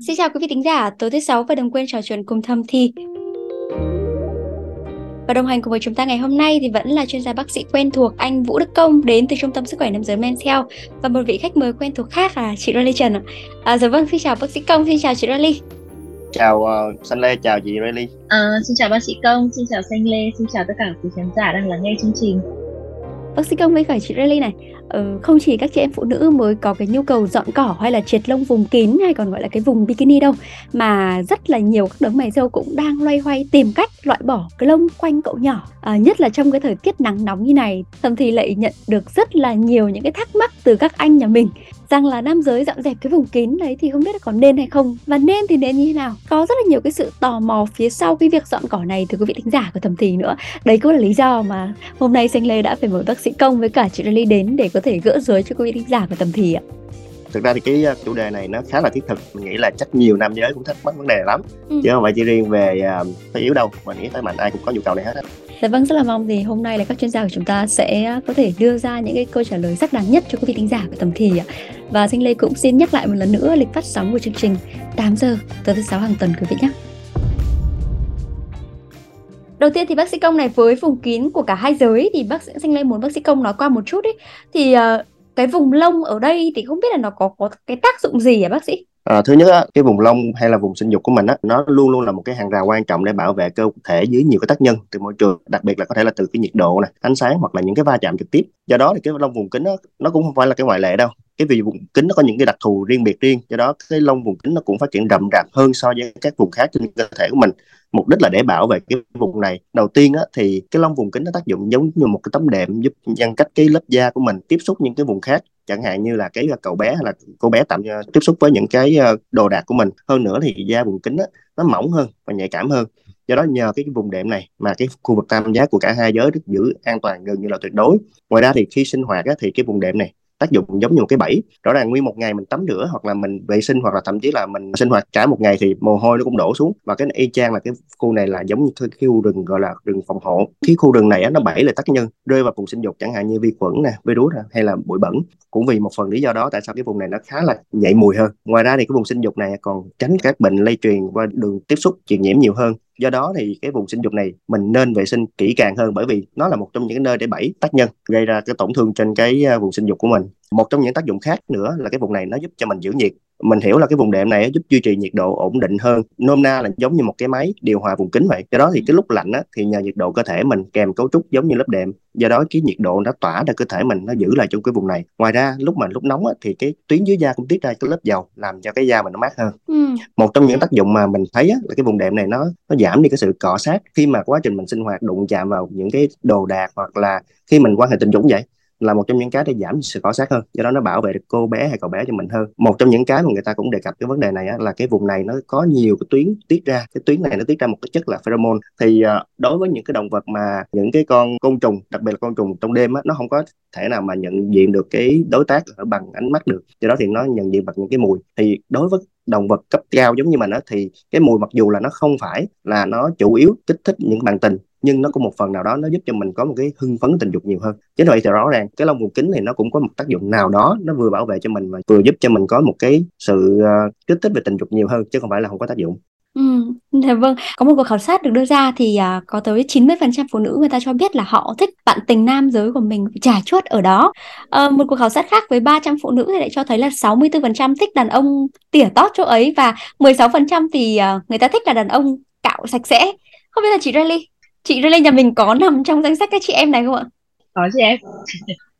Xin chào quý vị thính giả, tối thứ sáu và đừng quên trò chuyện cùng Thâm Thi. Và đồng hành cùng với chúng ta ngày hôm nay thì vẫn là chuyên gia bác sĩ quen thuộc anh Vũ Đức Công đến từ Trung tâm Sức khỏe Nam giới Men's Health và một vị khách mời quen thuộc khác là chị Riley Trần ạ. À, dạ vâng, xin chào bác sĩ Công, xin chào chị Riley. Chào uh, Xanh Lê, chào chị Riley. À, xin chào bác sĩ Công, xin chào Xanh Lê, xin chào tất cả quý khán giả đang lắng nghe chương trình. Bác sĩ Công với cả chị Riley này, ừ, không chỉ các chị em phụ nữ mới có cái nhu cầu dọn cỏ hay là triệt lông vùng kín hay còn gọi là cái vùng bikini đâu mà rất là nhiều các đấng mày râu cũng đang loay hoay tìm cách loại bỏ cái lông quanh cậu nhỏ. À, nhất là trong cái thời tiết nắng nóng như này tâm thì lại nhận được rất là nhiều những cái thắc mắc từ các anh nhà mình rằng là nam giới dọn dẹp cái vùng kín đấy thì không biết là có nên hay không. Và nên thì nên như thế nào? Có rất là nhiều cái sự tò mò phía sau cái việc dọn cỏ này từ quý vị thính giả của thẩm thì nữa. Đấy cũng là lý do mà hôm nay xanh lê đã phải mời bác sĩ công với cả chị Lily đến để có thể gỡ rối cho quý vị thính giả của thẩm thì ạ thực ra thì cái ờ, chủ đề này nó khá là thiết thực mình nghĩ là chắc nhiều nam giới cũng thắc mắc vấn đề lắm ừ. chứ không phải chỉ riêng về uh, yếu đâu mình nghĩ tới mạnh ai cũng có nhu cầu này hết á Dạ vâng, rất là mong thì hôm nay là các chuyên gia của chúng ta sẽ có thể đưa ra những cái câu trả lời xác đáng nhất cho quý vị thính giả của tầm thì ạ. Và Sinh Lê cũng xin nhắc lại một lần nữa lịch phát sóng của chương trình 8 giờ tới thứ sáu hàng tuần quý vị nhé. Đầu tiên thì bác sĩ công này với vùng kín của cả hai giới thì bác sĩ Sinh Lê muốn bác sĩ công nói qua một chút ấy thì uh, cái vùng lông ở đây thì không biết là nó có có cái tác dụng gì hả bác sĩ? À, thứ nhất á, cái vùng lông hay là vùng sinh dục của mình á, nó luôn luôn là một cái hàng rào quan trọng để bảo vệ cơ thể dưới nhiều cái tác nhân từ môi trường, đặc biệt là có thể là từ cái nhiệt độ này, ánh sáng hoặc là những cái va chạm trực tiếp. Do đó thì cái lông vùng kính á nó cũng không phải là cái ngoại lệ đâu. Cái vì vùng kính nó có những cái đặc thù riêng biệt riêng, do đó cái lông vùng kính nó cũng phát triển rậm rạp hơn so với các vùng khác trên cơ thể của mình mục đích là để bảo vệ cái vùng này. Đầu tiên á, thì cái lông vùng kính nó tác dụng giống như một cái tấm đệm giúp ngăn cách cái lớp da của mình tiếp xúc những cái vùng khác. Chẳng hạn như là cái cậu bé hay là cô bé tạm ờ, tiếp xúc với những cái ờ, đồ đạc của mình. Hơn nữa thì da vùng kính á, nó mỏng hơn và nhạy cảm hơn. Do đó nhờ cái vùng đệm này mà cái khu vực tam giác của cả hai giới được giữ an toàn gần như là tuyệt đối. Ngoài ra thì khi sinh hoạt á, thì cái vùng đệm này tác dụng giống như một cái bẫy. Rõ ràng nguyên một ngày mình tắm rửa hoặc là mình vệ sinh hoặc là thậm chí là mình sinh hoạt cả một ngày thì mồ hôi nó cũng đổ xuống. Và cái y chang là cái khu này là giống như cái khu rừng gọi là rừng phòng hộ. Cái khu rừng này á, nó bẫy là tác nhân rơi vào vùng sinh dục chẳng hạn như vi khuẩn nè virus hay là bụi bẩn. Cũng vì một phần lý do đó tại sao cái vùng này nó khá là nhạy mùi hơn. Ngoài ra thì cái vùng sinh dục này còn tránh các bệnh lây truyền qua đường tiếp xúc truyền nhiễm nhiều hơn do đó thì cái vùng sinh dục này mình nên vệ sinh kỹ càng hơn, bởi vì nó là một trong những nơi để bẫy tác nhân, gây ra cái tổn thương trên cái à, vùng sinh dục của mình. Một trong những tác dụng khác nữa là cái vùng này nó giúp cho mình giữ nhiệt mình hiểu là cái vùng đệm này giúp duy trì nhiệt độ ổn định hơn. Nôm na là giống như một cái máy điều hòa vùng kính vậy. Do đó thì cái lúc lạnh á, thì nhờ nhiệt độ cơ thể mình kèm cấu trúc giống như lớp đệm. Do đó cái nhiệt độ nó tỏa ra cơ thể mình nó giữ lại trong cái vùng này. Ngoài ra lúc mà lúc nóng á, thì cái tuyến dưới da cũng tiết ra cái lớp dầu làm cho cái da mình nó mát hơn. Ừ. một trong những tác dụng mà mình thấy á, là cái vùng đệm này nó nó giảm đi cái sự cọ sát khi mà quá trình mình sinh hoạt đụng chạm vào những cái đồ đạc hoặc là khi mình quan hệ tình dục vậy là một trong những cái để giảm sự cọ sát hơn. Do đó nó bảo vệ được cô bé hay cậu bé cho mình hơn. Một trong những cái mà người ta cũng đề cập cái vấn đề này á, là cái vùng này nó có nhiều cái tuyến tiết ra. Cái tuyến này nó tiết ra một cái chất là pheromone. Thì uh, đối với những cái động vật mà những cái con côn trùng đặc biệt là côn trùng trong đêm á, nó không có thể nào mà nhận diện được cái đối tác ở bằng ánh mắt được. Do đó thì nó nhận diện bằng những cái mùi. Thì đối với động vật cấp cao giống như mình á thì cái mùi mặc dù là nó không phải là nó chủ yếu kích thích những bạn tình nhưng nó có một phần nào đó nó giúp cho mình có một cái hưng phấn tình dục nhiều hơn chính vậy thì rõ ràng cái lông vùng kính thì nó cũng có một tác dụng nào đó nó vừa bảo vệ cho mình và vừa giúp cho mình có một cái sự uh, kích thích về tình dục nhiều hơn chứ không phải là không có tác dụng Ừ, dạ vâng, có một cuộc khảo sát được đưa ra thì à, có tới 90% phụ nữ người ta cho biết là họ thích bạn tình nam giới của mình trà chuốt ở đó. À, một cuộc khảo sát khác với 300 phụ nữ thì lại cho thấy là 64% thích đàn ông tỉa tót chỗ ấy và 16% thì à, người ta thích là đàn ông cạo sạch sẽ. Không biết là chị Riley, chị Riley nhà mình có nằm trong danh sách các chị em này không ạ? Có chị em.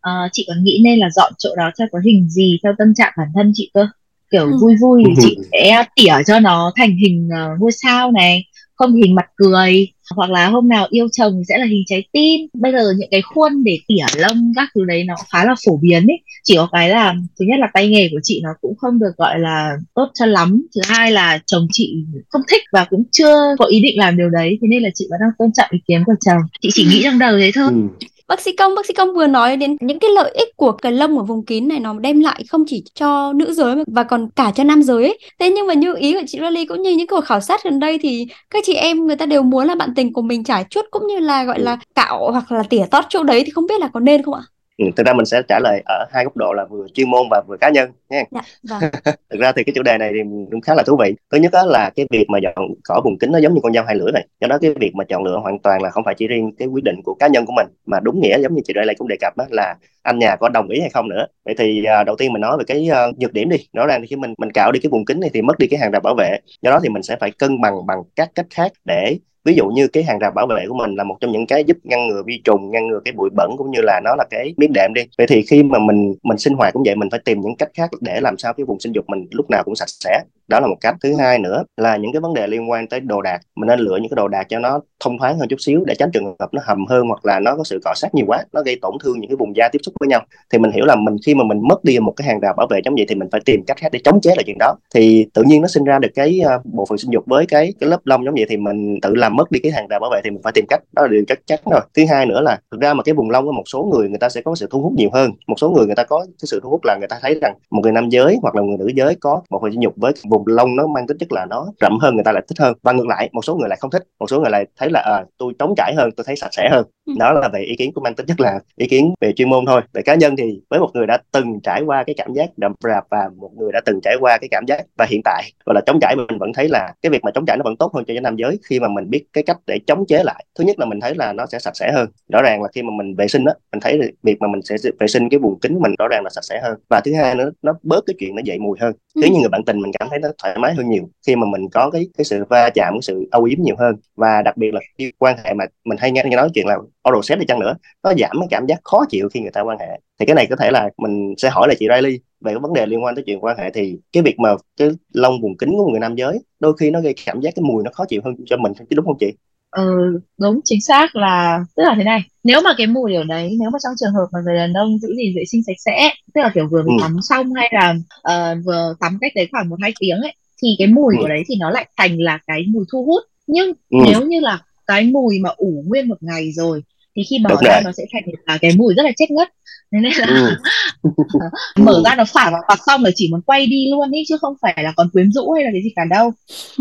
À, chị còn nghĩ nên là dọn chỗ đó cho có hình gì theo tâm trạng bản thân chị cơ kiểu ừ. vui vui thì chị sẽ tỉa cho nó thành hình uh, ngôi sao này không hình mặt cười hoặc là hôm nào yêu chồng sẽ là hình trái tim bây giờ những cái khuôn để tỉa lông các thứ đấy nó khá là phổ biến ấy chỉ có cái là thứ nhất là tay nghề của chị nó cũng không được gọi là tốt cho lắm. Thứ hai là chồng chị không thích và cũng chưa có ý định làm điều đấy. Thế nên là chị vẫn đang tôn trọng ý kiến của chồng. Chị chỉ nghĩ trong đầu thế thôi. Ừ. Bác sĩ Công, bác sĩ Công vừa nói đến những cái lợi ích của cái lông ở vùng kín này nó đem lại không chỉ cho nữ giới mà còn cả cho nam giới ấy. Thế nhưng mà như ý của chị Rally cũng như những cuộc khảo sát gần đây thì các chị em người ta đều muốn là bạn tình của mình trải chuốt cũng như là gọi là cạo hoặc là tỉa tót chỗ đấy thì không biết là có nên không ạ? Ừ, thực ra mình sẽ trả lời ở hai góc độ là vừa chuyên môn và vừa cá nhân nha. Dạ, vâng. thực ra thì cái chủ đề này thì cũng khá là thú vị. Thứ nhất đó là cái việc mà chọn cỏ vùng kính nó giống như con dao hai lưỡi này. Do đó cái việc mà chọn lựa hoàn toàn là không phải chỉ riêng cái quyết định của cá nhân của mình mà đúng nghĩa giống như chị Ray cũng đề cập đó là anh nhà có đồng ý hay không nữa. Vậy thì uh, đầu tiên mình nói về cái uh, nhược điểm đi. Rõ ràng thì khi mình mình cạo đi cái vùng kính này thì mất đi cái hàng rào bảo vệ. Do đó thì mình sẽ phải cân bằng bằng các cách khác để ví dụ như cái hàng rào bảo vệ của mình là một trong những cái giúp ngăn ngừa vi trùng, ngăn ngừa cái bụi bẩn cũng như là nó là cái miếng đệm đi. Vậy thì khi mà mình mình sinh hoạt cũng vậy, mình phải tìm những cách khác để làm sao cái vùng sinh dục mình lúc nào cũng sạch sẽ đó là một cách thứ hai nữa là những cái vấn đề liên quan tới đồ đạc. Mình nên lựa những cái đồ đạc cho nó thông thoáng hơn chút xíu để tránh trường hợp nó hầm hơn hoặc là nó có sự cọ sát nhiều quá, nó gây tổn thương những cái vùng da tiếp xúc với nhau. Thì mình hiểu là mình khi mà mình mất đi một cái hàng rào bảo vệ chống vậy thì mình phải tìm cách khác để chống chế lại chuyện đó. Thì tự nhiên nó sinh ra được cái ờ, bộ phận sinh dục với cái cái lớp lông giống vậy thì mình tự làm mất đi cái hàng rào bảo vệ thì mình phải tìm cách. Đó là điều chắc chắn rồi. Thứ hai nữa là thực ra mà cái vùng lông của một số người người ta sẽ có sự thu hút nhiều hơn. Một số người người ta có cái sự thu hút là người ta thấy rằng một người nam giới hoặc là người nữ giới có một phần sinh dục với vùng lông nó mang tính chất là nó rậm hơn người ta lại thích hơn. Và ngược lại một số người lại không thích. Một số người lại thấy là à, tôi trống trải hơn tôi thấy sạch sẽ hơn. Ừ. đó là về ý kiến của mang tính chất là ý kiến về chuyên môn thôi. Về cá nhân thì với một người đã từng trải qua cái cảm giác đậm rạp và một người đã từng trải qua cái cảm giác và hiện tại gọi là chống trải mình vẫn thấy là cái việc mà chống trải nó vẫn tốt hơn cho nam giới khi mà mình biết cái cách để chống chế lại. Thứ nhất là mình thấy là nó sẽ sạch sẽ hơn. Rõ ràng là khi mà mình vệ sinh á mình thấy việc mà mình sẽ vệ sinh cái vùng kính mình rõ ràng là sạch sẽ hơn. Và thứ hai nữa nó bớt cái chuyện nó dậy mùi hơn. Ừ. nếu như người bạn tình mình cảm thấy nó thoải mái hơn nhiều khi mà mình có cái cái sự va chạm cái sự âu yếm nhiều hơn. Và đặc biệt là khi quan hệ mà mình hay nghe, nghe nói chuyện là oral sex đi chăng nữa nó giảm cái cảm giác khó chịu khi người ta quan hệ. Thì cái này có thể là mình sẽ hỏi là chị Riley về cái vấn đề liên quan tới chuyện quan hệ. Thì cái việc mà cái lông vùng kính của người nam giới đôi khi nó gây cảm giác cái mùi nó khó chịu hơn cho mình chứ đúng không chị? Ừ, đúng chính xác là tức là thế này nếu mà cái mùi ở đấy nếu mà trong trường hợp mà người đàn ông giữ gìn vệ sinh sạch sẽ tức là kiểu vừa mới ừ. tắm xong hay là uh, vừa tắm cách đấy khoảng một hai tiếng ấy thì cái mùi ừ. của đấy thì nó lại thành là cái mùi thu hút nhưng ừ. nếu như là cái mùi mà ủ nguyên một ngày rồi thì khi mở ra nó sẽ thành là cái mùi rất là chết ngất thế nên là ừ. mở ra nó phả vào mặt xong là chỉ muốn quay đi luôn ý chứ không phải là còn quyến rũ hay là cái gì cả đâu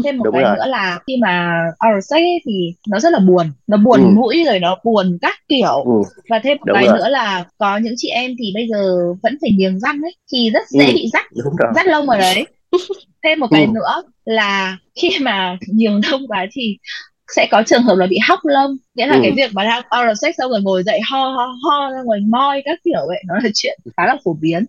thêm một Đúng cái rồi. nữa là khi mà oral sex ấy, thì nó rất là buồn nó buồn ừ. mũi rồi nó buồn các kiểu ừ. và thêm một Đúng cái rồi. nữa là có những chị em thì bây giờ vẫn phải niềng răng ấy thì rất dễ ừ. bị rắc rắc lông ở đấy thêm một cái ừ. nữa là khi mà nhường đông quá thì sẽ có trường hợp là bị hóc lông nghĩa là ừ. cái việc mà đang oral sex xong rồi ngồi dậy ho ho ho ra ngồi moi các kiểu vậy nó là chuyện khá là phổ biến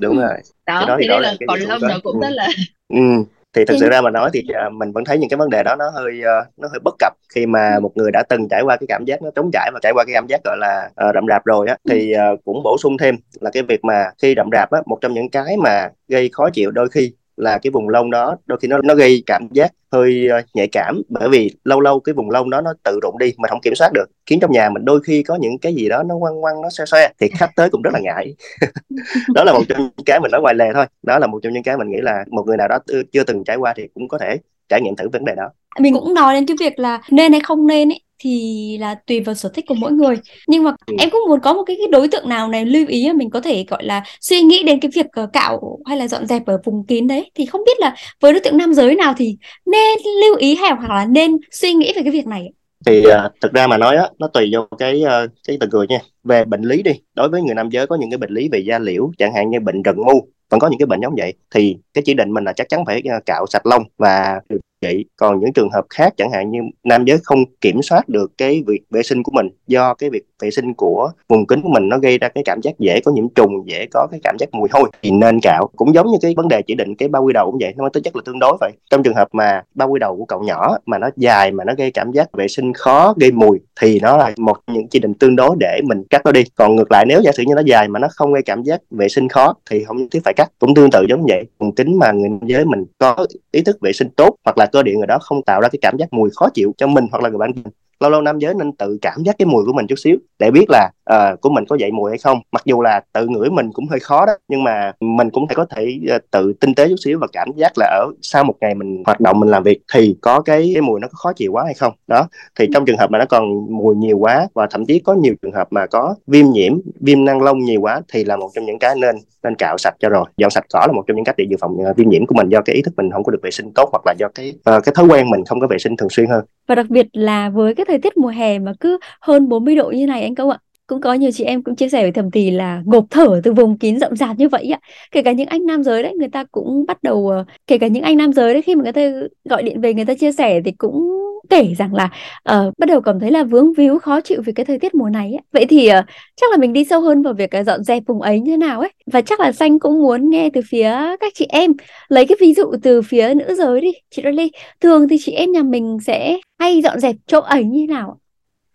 đúng rồi đó, đó thế nên là còn lông nó cũng ừ. rất là ừ thì thực sự ra mà nói thì uh, mình vẫn thấy những cái vấn đề đó nó hơi uh, nó hơi bất cập khi mà ừ. một người đã từng trải qua cái cảm giác nó trống trải và trải qua cái cảm giác gọi là uh, rậm rạp rồi á thì uh, cũng bổ sung thêm là cái việc mà khi rậm rạp á một trong những cái mà gây khó chịu đôi khi là cái vùng lông đó, đôi khi nó nó gây cảm giác hơi ờ, nhạy cảm. Bởi vì lâu lâu cái vùng lông đó nó tự rụng đi mà không kiểm soát được, khiến trong nhà mình đôi khi có những cái gì đó nó quăng quăng nó xoe xoe thì khách tới cũng rất là ngại. Đó là một trong những cái mình nói ngoài lề thôi. Đó là một trong những cái mình nghĩ là một người nào đó chưa từng trải qua thì cũng có thể trải nghiệm thử vấn đề đó. Mình cũng nói đến cái việc là nên hay không nên ấy thì là tùy vào sở thích của mỗi người. Nhưng mà ừ. em cũng muốn có một cái, cái đối tượng nào này lưu ý mình có thể gọi là suy nghĩ đến cái việc uh, cạo hay là dọn dẹp ở vùng kín đấy. Thì không biết là với đối tượng nam giới nào thì nên lưu ý hay hoặc là nên suy nghĩ về cái việc này thì uh, thực ra mà nói á nó tùy vô cái uh, cái từng người nha. Về bệnh lý đi đối với người nam giới có những cái bệnh lý về da liễu chẳng hạn như bệnh rận mu vẫn có những cái bệnh giống vậy. Thì cái chỉ định mình là chắc chắn phải cạo sạch lông và trị còn những trường hợp khác chẳng hạn như nam giới không kiểm soát được cái việc vệ sinh của mình do cái việc vệ sinh của vùng kính của mình nó gây ra cái cảm giác dễ có nhiễm trùng, dễ có cái cảm giác mùi hôi thì nên cạo. Cũng giống như cái vấn đề chỉ định cái bao quy đầu cũng vậy, nó tính chất là tương đối vậy. Trong trường hợp mà bao quy đầu của cậu nhỏ mà nó dài mà nó gây cảm giác vệ sinh khó, gây mùi thì nó là một những chỉ định tương đối để mình cắt nó đi. Còn ngược lại, nếu giả sử như nó dài mà nó không gây cảm giác vệ sinh khó thì không thiết phải cắt. Cũng tương tự giống vậy, vùng kính mà người giới mình có ý thức vệ sinh tốt hoặc là cơ điện người đó không tạo ra cái cảm giác mùi khó chịu cho mình hoặc là người bạn mình lâu lâu nam giới nên tự cảm giác cái mùi của mình chút xíu để biết là uh, của mình có dậy mùi hay không. Mặc dù là tự ngửi mình cũng hơi khó đó nhưng mà mình cũng phải có thể uh, tự tinh tế chút xíu và cảm giác là ở sau một ngày mình hoạt động mình làm việc thì có cái, cái mùi nó có khó chịu quá hay không. Đó thì trong trường hợp mà nó còn mùi nhiều quá và thậm chí có nhiều trường hợp mà có viêm nhiễm viêm năng lông nhiều quá thì là một trong những cái nên nên cạo sạch cho rồi. Dọn sạch cỏ là một trong những cách để dự phòng uh, viêm nhiễm của mình do cái ý thức mình không có được vệ sinh tốt hoặc là do cái uh, cái thói quen mình không có vệ sinh thường xuyên hơn và đặc biệt là với cái thời tiết mùa hè mà cứ hơn 40 độ như này anh Công ạ, cũng có nhiều chị em cũng chia sẻ với thầm thì là ngộp thở từ vùng kín rộng rạp như vậy ạ. Kể cả những anh nam giới đấy, người ta cũng bắt đầu ờ, kể cả những anh nam giới đấy, khi mà người ta gọi điện về, người ta chia sẻ thì cũng kể rằng là uh, bắt đầu cảm thấy là vướng víu khó chịu vì cái thời tiết mùa này ấy. vậy thì uh, chắc là mình đi sâu hơn vào việc uh, dọn dẹp vùng ấy như thế nào ấy. Và chắc là xanh cũng muốn nghe từ phía các chị em. Lấy cái ví dụ từ phía nữ giới đi chị Riley thường thì chị em nhà mình sẽ hay dọn dẹp chỗ ấy như thế nào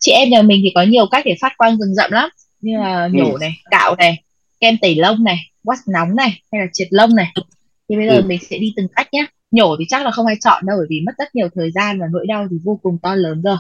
chị em nhà mình thì có nhiều cách để phát quang rừng rậm lắm. Như là nhổ ừ. này cạo này kem tẩy lông này wax nóng này hay là triệt lông này. Thì bây giờ ừ. mình sẽ đi từng cách nhé nhổ thì chắc là không ai chọn đâu bởi vì mất rất nhiều thời gian và nỗi đau thì vô cùng to lớn rồi.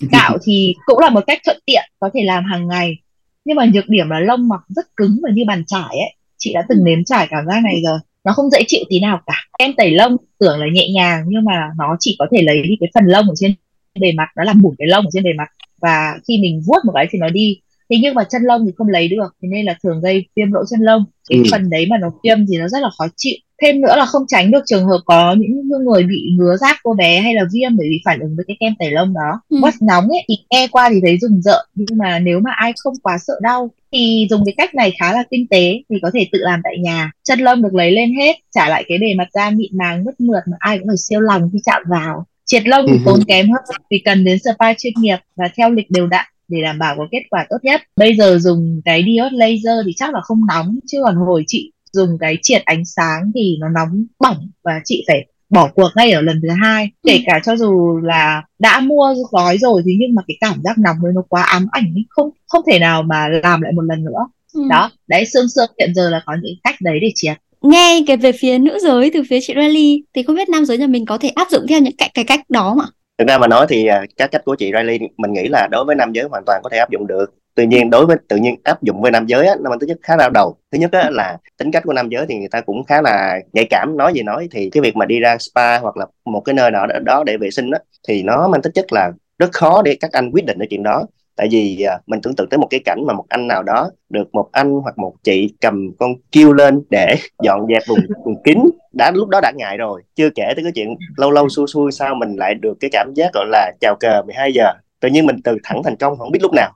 Cạo thì cũng là một cách thuận tiện có thể làm hàng ngày. Nhưng mà nhược điểm là lông mọc rất cứng và như bàn chải ấy. Chị đã từng nếm trải cảm giác này rồi. Nó không dễ chịu tí nào cả. Em tẩy lông tưởng là nhẹ nhàng nhưng mà nó chỉ có thể lấy đi cái phần lông ở trên bề mặt. Nó làm bủn cái lông ở trên bề mặt. Và khi mình vuốt một cái thì nó đi thế nhưng mà chân lông thì không lấy được thế nên là thường gây viêm lỗ chân lông cái ừ. phần đấy mà nó viêm thì nó rất là khó chịu thêm nữa là không tránh được trường hợp có những người bị ngứa rát cô bé hay là viêm bởi vì phản ứng với cái kem tẩy lông đó ừ. Wash nóng ấy thì nghe qua thì thấy rùng rợn nhưng mà nếu mà ai không quá sợ đau thì dùng cái cách này khá là tinh tế thì có thể tự làm tại nhà chân lông được lấy lên hết trả lại cái bề mặt da mịn màng mứt mượt mà ai cũng phải siêu lòng khi chạm vào triệt lông thì ừ. tốn kém hơn vì cần đến spa chuyên nghiệp và theo lịch đều đặn để đảm bảo có kết quả tốt nhất. Bây giờ dùng cái diode laser thì chắc là không nóng chứ còn hồi chị dùng cái triệt ánh sáng thì nó nóng bỏng và chị phải bỏ cuộc ngay ở lần thứ hai. Kể ừ. cả cho dù là đã mua gói rồi thì nhưng mà cái cảm giác nóng đấy nó quá ám ảnh không không thể nào mà làm lại một lần nữa. Ừ. đó đấy xương xương hiện giờ là có những cách đấy để triệt nghe cái về phía nữ giới từ phía chị Riley thì không biết nam giới nhà mình có thể áp dụng theo những cái, cái cách đó mà thực ra mà nói thì à, các cách của chị Riley mình nghĩ là đối với nam giới hoàn toàn có thể áp dụng được. Tuy nhiên đối với tự nhiên áp dụng với nam giới á, nó mang tính chất khá đau đầu. Thứ nhất á, là tính cách của nam giới thì người ta cũng khá là nhạy cảm nói gì nói thì cái việc mà đi ra spa hoặc là một cái nơi nào đó để vệ sinh á, thì nó mang tính chất là rất khó để các anh quyết định cái chuyện đó tại vì à, mình tưởng tượng tới một cái cảnh mà một anh nào đó được một anh hoặc một chị cầm con kêu lên để dọn dẹp vùng vùng kín đã lúc đó đã ngại rồi. Chưa kể tới cái chuyện lâu lâu xui xui sao mình lại được cái cảm giác gọi là chào cờ 12 giờ. Tự nhiên mình từ thẳng thành công không biết lúc nào.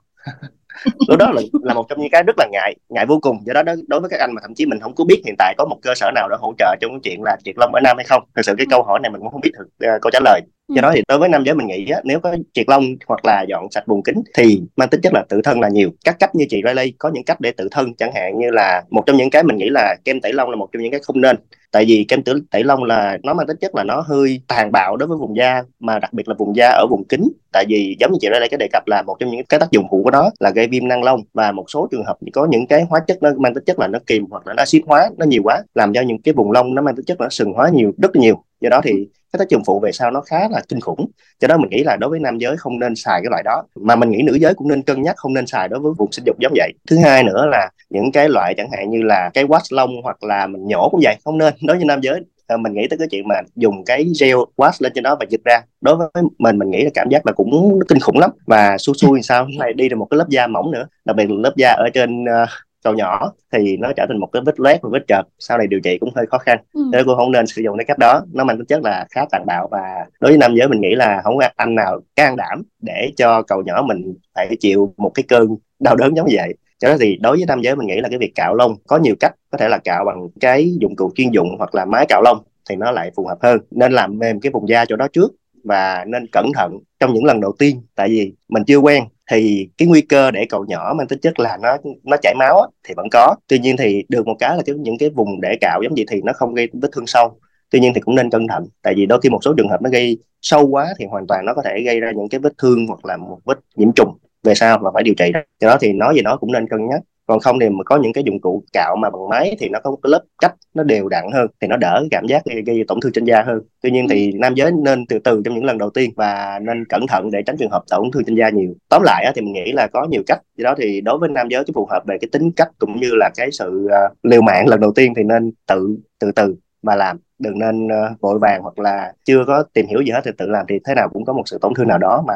Lúc đó là, là một trong những cái rất là ngại ngại vô cùng. Do đó đối với các anh mà thậm chí mình không có biết hiện tại có một cơ sở nào để hỗ trợ trong cái chuyện là triệt lông ở nam hay không thực sự cái câu hỏi này mình cũng không biết được uh, câu trả lời do đó thì đối với nam giới mình nghĩ á, nếu có triệt lông hoặc là dọn sạch vùng kính thì mang tính chất là tự thân là nhiều. Các cách như chị Riley có những cách để tự thân chẳng hạn như là một trong những cái mình nghĩ là kem tẩy lông là một trong những cái không nên. Tại vì kem tẩy, tẩy lông là nó mang tính chất là nó hơi tàn bạo đối với vùng da mà đặc biệt là vùng da ở vùng kính. Tại vì giống như chị Riley cái đề cập là một trong những cái tác dụng phụ của nó là gây viêm năng lông và một số trường hợp có những cái hóa chất nó mang tính chất là nó kìm hoặc là nó axit hóa nó nhiều quá làm cho những cái vùng lông nó mang tính chất là nó sừng hóa nhiều rất nhiều. Do đó thì cái tác dụng phụ về sau nó khá là kinh khủng. Cho đó mình nghĩ là đối với nam giới không nên xài cái loại đó. Mà mình nghĩ nữ giới cũng nên cân nhắc không nên xài đối với vùng sinh dục giống vậy. Thứ hai nữa là những cái loại chẳng hạn như là cái wax lông hoặc là mình nhổ cũng vậy không nên. Đối với nam giới ờ, mình nghĩ tới cái chuyện mà dùng cái gel wax lên trên đó và giật ra. Đối với mình mình nghĩ là cảm giác là cũng kinh khủng lắm. Và xui xui sao lại đi được một cái lớp da mỏng nữa. Đặc biệt là lớp da ở trên uh, cầu nhỏ thì nó trở thành một cái vết loét và vết trợt sau này điều trị cũng hơi khó khăn. Ừ. nên cô không nên sử dụng cái cách đó. Nó mang tính chất là khá tàn bạo và đối với nam giới mình nghĩ là không có anh nào can đảm để cho cầu nhỏ mình phải chịu một cái cơn đau đớn giống vậy. Cho đó thì đối với nam giới mình nghĩ là cái việc cạo lông có nhiều cách có thể là cạo bằng cái dụng cụ chuyên dụng hoặc là máy cạo lông thì nó lại phù hợp hơn. Nên làm mềm cái vùng da chỗ đó trước và nên cẩn thận trong những lần đầu tiên tại vì mình chưa quen thì cái nguy cơ để cậu nhỏ mang tính chất là nó nó chảy máu á, thì vẫn có. Tuy nhiên thì được một cái là cái, những cái vùng để cạo giống gì thì nó không gây vết thương sâu. Tuy nhiên thì cũng nên cẩn thận tại vì đôi khi một số trường hợp nó gây sâu quá thì hoàn toàn nó có thể gây ra những cái vết thương hoặc là một vết nhiễm trùng về sau và phải điều trị. Do đó thì nói gì nó cũng nên cân nhắc còn không thì mà có những cái dụng cụ cạo mà bằng máy thì nó có một cái lớp cách nó đều đặn hơn thì nó đỡ cảm giác gây, gây tổn thương trên da hơn. Tuy nhiên thì ừ. nam giới nên từ từ trong những lần đầu tiên và nên cẩn thận để tránh trường hợp tổn thương trên da nhiều. Tóm lại thì mình nghĩ là có nhiều cách do đó thì đối với nam giới cái phù hợp về cái tính cách cũng như là cái sự uh, liều mạng lần đầu tiên thì nên tự từ từ mà làm. Đừng nên uh, vội vàng hoặc là chưa có tìm hiểu gì hết thì tự làm thì thế nào cũng có một sự tổn thương nào đó mà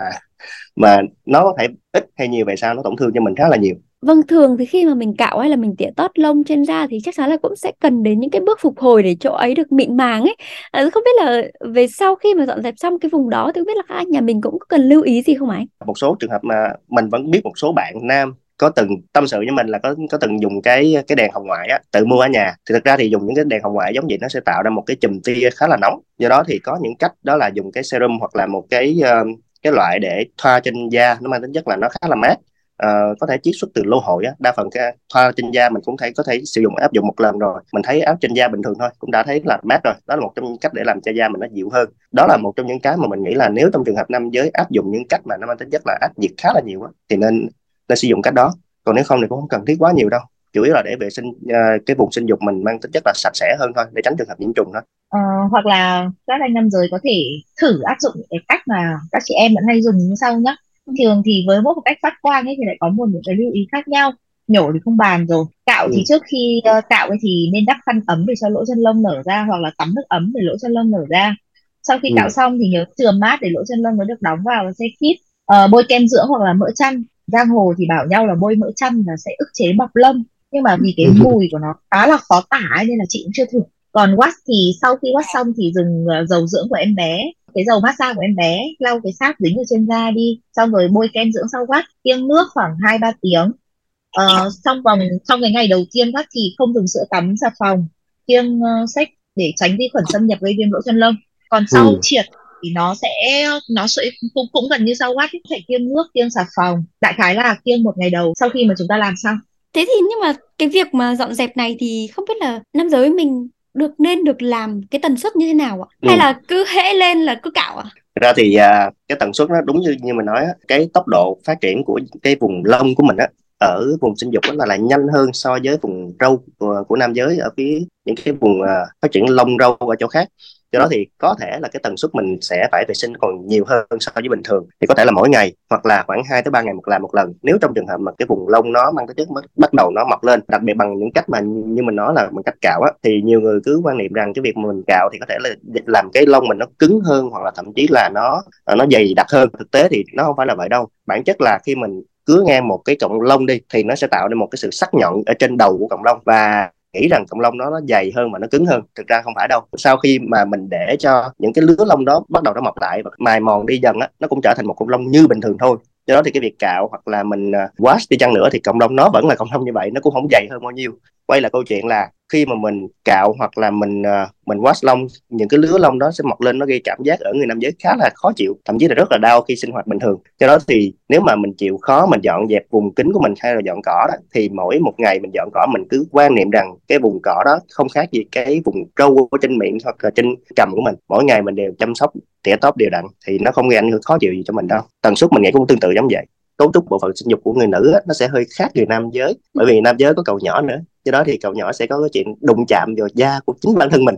mà nó có thể ít hay nhiều về sau nó tổn thương cho mình khá là nhiều Vâng, thường thì khi mà mình cạo hay là mình tỉa tót lông trên da thì chắc chắn là cũng sẽ cần đến những cái bước phục hồi để chỗ ấy được mịn màng ấy. À, không biết là về sau khi mà dọn dẹp xong cái vùng đó thì không biết là các anh nhà mình cũng cần lưu ý gì không anh? Một số trường hợp mà mình vẫn biết một số bạn nam có từng tâm sự với mình là có có từng dùng cái cái đèn hồng ngoại á tự mua ở nhà thì thực ra thì dùng những cái đèn hồng ngoại giống vậy nó sẽ tạo ra một cái chùm tia khá là nóng do đó thì có những cách đó là dùng cái serum hoặc là một cái uh, cái loại để thoa trên da nó mang tính chất là nó khá là mát uh, có thể chiết xuất từ lô hội á. Đa phần cái thoa trên da mình cũng thấy có thể sử dụng áp dụng một lần rồi. Mình thấy áo trên da bình thường thôi cũng đã thấy là mát rồi. Đó là một trong những cách để làm cho da mình nó dịu hơn. Đó là một trong những cái mà mình nghĩ là nếu trong trường hợp nam giới áp dụng những cách mà nó mang tính chất là áp nhiệt khá là nhiều á thì nên nên sử dụng cách đó. Còn nếu không thì cũng không cần thiết quá nhiều đâu. Chủ yếu là để vệ sinh uh, cái vùng sinh dục mình mang tính chất là sạch sẽ hơn thôi để tránh trường hợp nhiễm trùng thôi. Ờ, hoặc là các anh nam giới có thể thử áp dụng cái cách mà các chị em vẫn hay dùng như sau nhé thường thì với mỗi một cách phát quang ấy thì lại có một những cái lưu ý khác nhau. Nhổ thì không bàn rồi. Cạo ừ. thì trước khi uh, cạo ấy thì nên đắp khăn ấm để cho lỗ chân lông nở ra hoặc là tắm nước ấm để lỗ chân lông nở ra. Sau khi ừ. cạo xong thì nhớ chừa mát để lỗ chân lông nó được đóng vào và sẽ khít uh, bôi kem dưỡng hoặc là mỡ chăn. Giang hồ thì bảo nhau là bôi mỡ chăn là sẽ ức chế bọc lông. Nhưng mà vì cái ừ. mùi của nó khá là khó tả nên là chị cũng chưa thử. Còn wax thì sau khi wax xong thì dùng uh, dầu dưỡng của em bé cái dầu massage của em bé lau cái sáp dính ở trên da đi xong rồi bôi kem dưỡng sau wax kiêng nước khoảng hai ba tiếng. Uh, xong vòng trong cái ngày đầu tiên wax thì không dùng sữa tắm xà phòng kiêng uh, sách để tránh vi khuẩn xâm nhập gây viêm lỗ chân lông. Còn sau ừ. triệt thì nó sẽ nó sẽ cũng, cũng gần như sau watt phải kiêng nước kiêng xà phòng. Đại khái là kiêng một ngày đầu sau khi mà chúng ta làm xong. Thế thì nhưng mà cái việc mà dọn dẹp này thì không biết là nam giới mình được nên được làm cái tần suất như thế nào ạ? Ừ. hay là cứ hễ lên là cứ cạo ạ? Thực ra thì à, cái tần suất nó đúng như như mình nói á, cái tốc độ phát triển của cái vùng lông của mình á ở vùng sinh dục là lại nhanh hơn so với vùng râu của, của nam giới ở phía những cái vùng uh, phát triển lông râu ở chỗ khác do đó thì có thể là cái tần suất mình sẽ phải vệ sinh còn nhiều hơn so với bình thường. Thì có thể là mỗi ngày hoặc là khoảng 2 tới ba ngày một làm một lần. Nếu trong trường hợp mà cái vùng lông nó mang tới chất bắt đầu nó mọc lên, đặc biệt bằng những cách mà như mình nói là bằng cách cạo á, thì nhiều người cứ quan niệm rằng cái việc mình cạo thì có thể là làm cái lông mình nó cứng hơn hoặc là thậm chí là nó à, nó dày đặc hơn. Thực tế thì nó không phải là vậy đâu. Bản chất là khi mình cứa ngang một cái cọng lông đi thì nó sẽ tạo nên một cái sự sắc nhọn ở trên đầu của cọng lông. Và nghĩ rằng cộng lông nó nó dày hơn và nó cứng hơn, thực ra không phải đâu. Sau khi mà mình để cho những cái lứa lông đó bắt đầu nó mọc lại và mài mòn đi dần á, nó cũng trở thành một cộng lông như bình thường thôi. Do đó thì cái việc cạo hoặc là mình à, wash đi chăng nữa thì cộng lông nó vẫn là cộng lông như vậy, nó cũng không dày hơn bao nhiêu quay là câu chuyện là khi mà mình cạo hoặc là mình uh, mình wash lông những cái lứa lông đó sẽ mọc lên nó gây cảm giác ở người nam giới khá là khó chịu thậm chí là rất là đau khi sinh hoạt bình thường. Do đó thì nếu mà mình chịu khó mình dọn dẹp vùng kính của mình hay là dọn cỏ đó thì mỗi một ngày mình dọn cỏ mình cứ quan niệm rằng cái vùng cỏ đó không khác gì cái vùng râu ở trên miệng hoặc là trên cằm của mình. Mỗi ngày mình đều chăm sóc tỉa tóp đều đặn thì nó không gây ảnh hưởng khó chịu gì cho mình đâu. Tần suất mình nghĩ cũng tương tự giống vậy. Cấu trúc bộ phận sinh dục của người nữ á, nó sẽ hơi khác người nam giới bởi vì nam giới có cầu nhỏ nữa do đó thì cậu nhỏ sẽ có cái chuyện đụng chạm vào da của chính bản thân mình.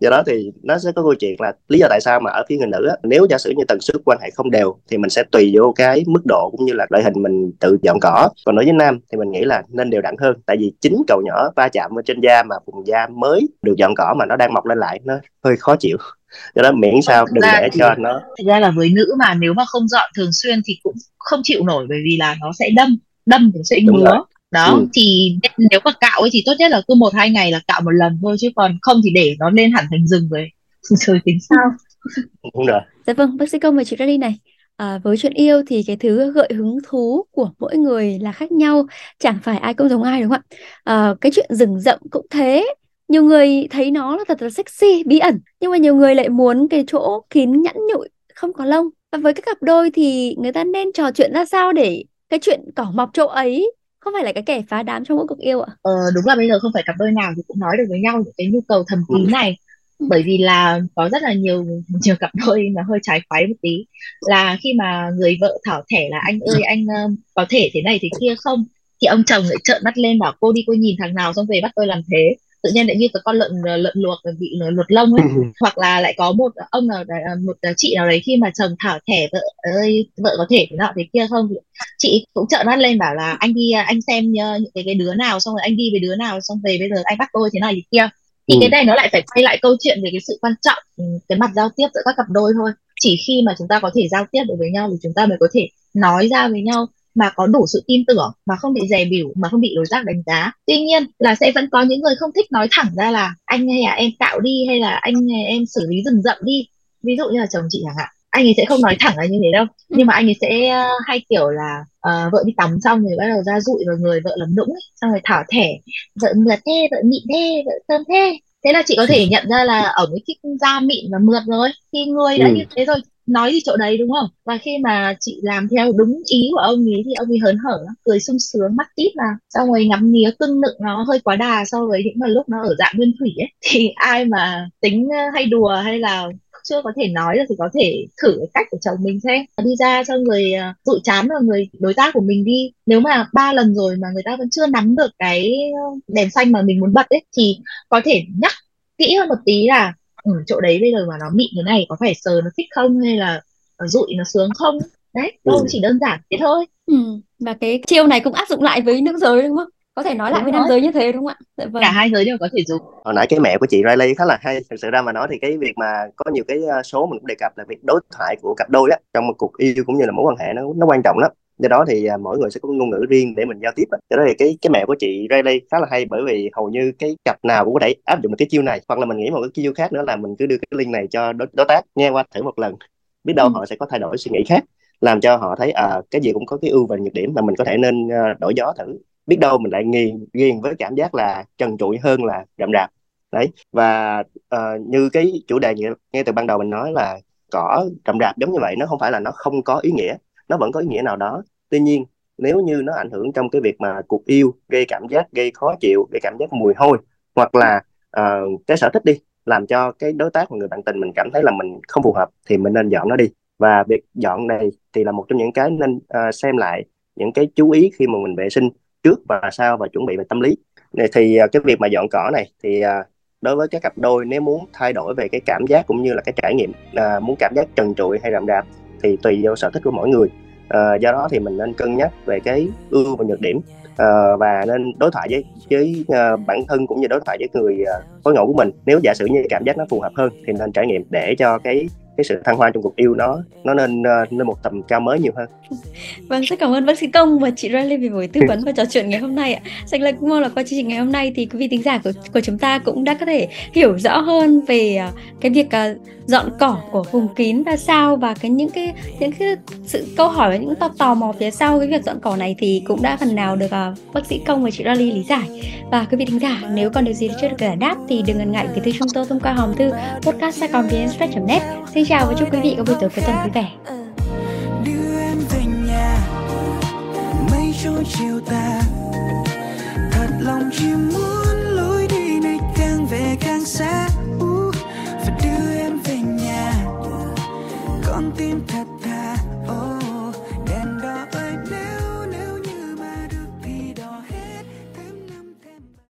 Do đó thì nó sẽ có câu chuyện là lý do tại sao mà ở phía người nữ á, nếu giả sử như tần suất quan hệ không đều thì mình sẽ tùy vô cái mức độ cũng như là loại hình mình tự dọn cỏ. Còn đối với nam thì mình nghĩ là nên đều đặn hơn tại vì chính cầu nhỏ va chạm ở trên da mà vùng da mới được dọn cỏ mà nó đang mọc lên lại nó hơi khó chịu. Do đó miễn sao đừng để cho nó thực ra là với nữ mà nếu mà không dọn thường xuyên thì cũng không chịu nổi bởi vì là nó sẽ đâm đâm thì sẽ ngứa đó ừ. thì nếu mà cạo ấy thì tốt nhất là cứ một hai ngày là cạo một lần thôi chứ còn không thì để nó lên hẳn thành rừng rồi. Rồi tính sao? Cũng được. Dạ vâng bác sĩ công và chị Rally này. À, với chuyện yêu thì cái thứ gợi hứng thú của mỗi người là khác nhau chẳng phải ai cũng giống ai đúng không ạ? À, cái chuyện rừng rậm cũng thế. Nhiều người thấy nó là thật là sexy bí ẩn nhưng mà nhiều người lại muốn cái chỗ kín nhẵn nhụi không có lông. Và với các cặp đôi thì người ta nên trò chuyện ra sao để cái chuyện cỏ mọc chỗ ấy không phải là cái kẻ phá đám trong mỗi cuộc yêu ạ. Ờ, đúng là bây giờ không phải cặp đôi nào thì cũng nói được với nhau những cái nhu cầu thầm kín ừ. này. Ừ. bởi vì là có rất là nhiều nhiều cặp đôi mà hơi trái khoái một tí. Là khi mà người vợ thảo thẻ là anh ơi anh uh, có thể thế này thế kia không? Thì ông chồng lại trợn mắt lên bảo cô đi cô nhìn thằng nào xong về bắt tôi làm thế tự nhiên lại như cái con lợn ờ, lợn luộc bị luộc lông ấy. Hoặc là lại có một ông nào đấy, ờ, một chị nào đấy khi mà chồng thảo thẻ vợ ơi vợ có thể thế nọ thế kia không chị cũng trợn mắt lên bảo là anh đi anh xem những cái cái đứa nào xong rồi anh đi với đứa nào xong về bây giờ anh bắt tôi thế này thế kia. Thì ừ. cái này nó lại phải quay lại câu chuyện về cái sự quan trọng ừ, cái mặt giao tiếp giữa các cặp đôi thôi. Chỉ khi mà chúng ta có thể giao tiếp được với nhau thì chúng ta mới có thể nói ra với nhau mà có đủ sự tin tưởng mà không bị dè bỉu mà không bị đối giác đánh giá tuy nhiên là sẽ vẫn có những người không thích nói thẳng ra là anh hay là em cạo đi hay là anh hay em xử lý rừng rậm đi ví dụ như là chồng chị chẳng hạn anh ấy sẽ không nói thẳng là như thế đâu nhưng mà anh ấy sẽ uh, hay kiểu là uh, vợ đi tắm xong rồi bắt đầu ra rụi vào người vợ làm nũng ấy. xong rồi thỏ thẻ vợ mượt thế vợ mịn thế vợ thơm thế thế là chị có thể nhận ra là ở thích da mịn và mượt rồi khi người đã ừ. như thế rồi nói đi chỗ đấy, đúng không? Và khi mà chị làm theo đúng ý của ông ấy thì ông ấy hớn hở, cười sung sướng, mắt tít vào, xong rồi ngắm nghía, cưng nựng, nó hơi quá đà so với những mà lúc nó ở dạng nguyên thủy ấy. Thì ai mà tính ờ, hay đùa hay là chưa có thể nói được thì có thể thử cái cách của chồng mình xem. Đi ra cho người ờ, dụ chán vào người đối tác của mình đi. Nếu mà ba lần rồi mà người ta vẫn chưa nắm được cái ờ, đèn xanh mà mình muốn bật ấy, thì có thể nhắc kỹ hơn một tí là ừ, chỗ đấy bây giờ mà nó mịn thế này có phải sờ nó thích không hay là dụi nó sướng không? Đấy câu ừ. chỉ đơn giản thế thôi. Ừ. và cái chiêu này cũng áp dụng lại với nữ giới đúng không? Có thể nói lại với nam giới như thế đúng không ạ? Dạ vâng. cả hai giới đều có thể dùng. Hồi nãy cái mẹ của chị Riley khá là hay. Thực sự ra mà nói thì cái việc mà có nhiều cái ờ, số mình cũng đề cập là việc đối thoại của cặp đôi á trong một cuộc yêu cũng như là mối quan hệ nó nó quan trọng lắm do đó thì à, mỗi người sẽ có ngôn ngữ riêng để mình giao tiếp do đó thì cái cái mẹ của chị Riley khá là hay bởi vì hầu như cái cặp nào cũng có thể áp dụng được cái chiêu này hoặc là mình nghĩ một cái chiêu khác nữa là mình cứ đưa cái link này cho đối, đối tác nghe qua thử một lần. Biết đâu ừ. họ sẽ có thay đổi suy nghĩ khác làm cho họ thấy à cái gì cũng có cái ưu và nhược điểm mà mình có thể nên uh, đổi gió thử. Biết đâu mình lại nghiền ghiền với cảm giác là trần trụi hơn là rậm rạp. Đấy và uh, như cái chủ đề như, ngay từ ban đầu mình nói là cỏ rậm rạp giống như vậy nó không phải là nó không có ý nghĩa nó vẫn có ý nghĩa nào đó. Tuy nhiên nếu như nó ảnh hưởng trong cái việc mà cuộc yêu gây cảm giác gây khó chịu gây cảm giác mùi hôi hoặc là uh, cái sở thích đi làm cho cái đối tác và người bạn tình mình cảm thấy là mình không phù hợp thì mình nên dọn nó đi. Và việc dọn này thì là một trong những cái nên uh, xem lại những cái chú ý khi mà mình vệ sinh trước và sau và chuẩn bị về tâm lý. Thì uh, cái việc mà dọn cỏ này thì uh, đối với các cặp đôi nếu muốn thay đổi về cái cảm giác cũng như là cái trải nghiệm uh, muốn cảm giác trần trụi hay rậm rạp thì tùy vào sở thích của mỗi người. Uh, do đó thì mình nên cân nhắc về cái ưu và nhược điểm. Uh, và nên đối thoại với với uh, bản thân cũng như đối thoại với người uh, phối ngẫu của mình. Nếu giả sử như cảm giác nó phù hợp hơn thì nên trải nghiệm để cho cái cái sự thăng hoa trong cuộc yêu nó nó nên uh, lên một tầm cao mới nhiều hơn. Vâng, rất cảm ơn bác sĩ Công và chị Riley vì buổi tư vấn và trò chuyện ngày hôm nay ạ. Sạch là cũng mong là qua chương trình ngày hôm nay thì quý vị thính giả của của chúng ta cũng đã có thể hiểu rõ hơn về uh, cái việc uh, dọn cỏ của vùng kín ra sao và cái những cái những cái sự câu hỏi và những tò tò mò phía sau cái việc dọn cỏ này thì cũng đã phần nào được uh, bác sĩ Công và chị Riley lý giải. Và quý vị thính giả nếu còn điều gì chưa được giải đáp thì đừng ngần ngại gửi thư chúng tôi thông qua hòm thư podcast net Xin chào và chúc quý vị có buổi tối cuối tuần vui vẻ. Đưa em về nhà, mây trôi chiều tà, thật lòng chỉ muốn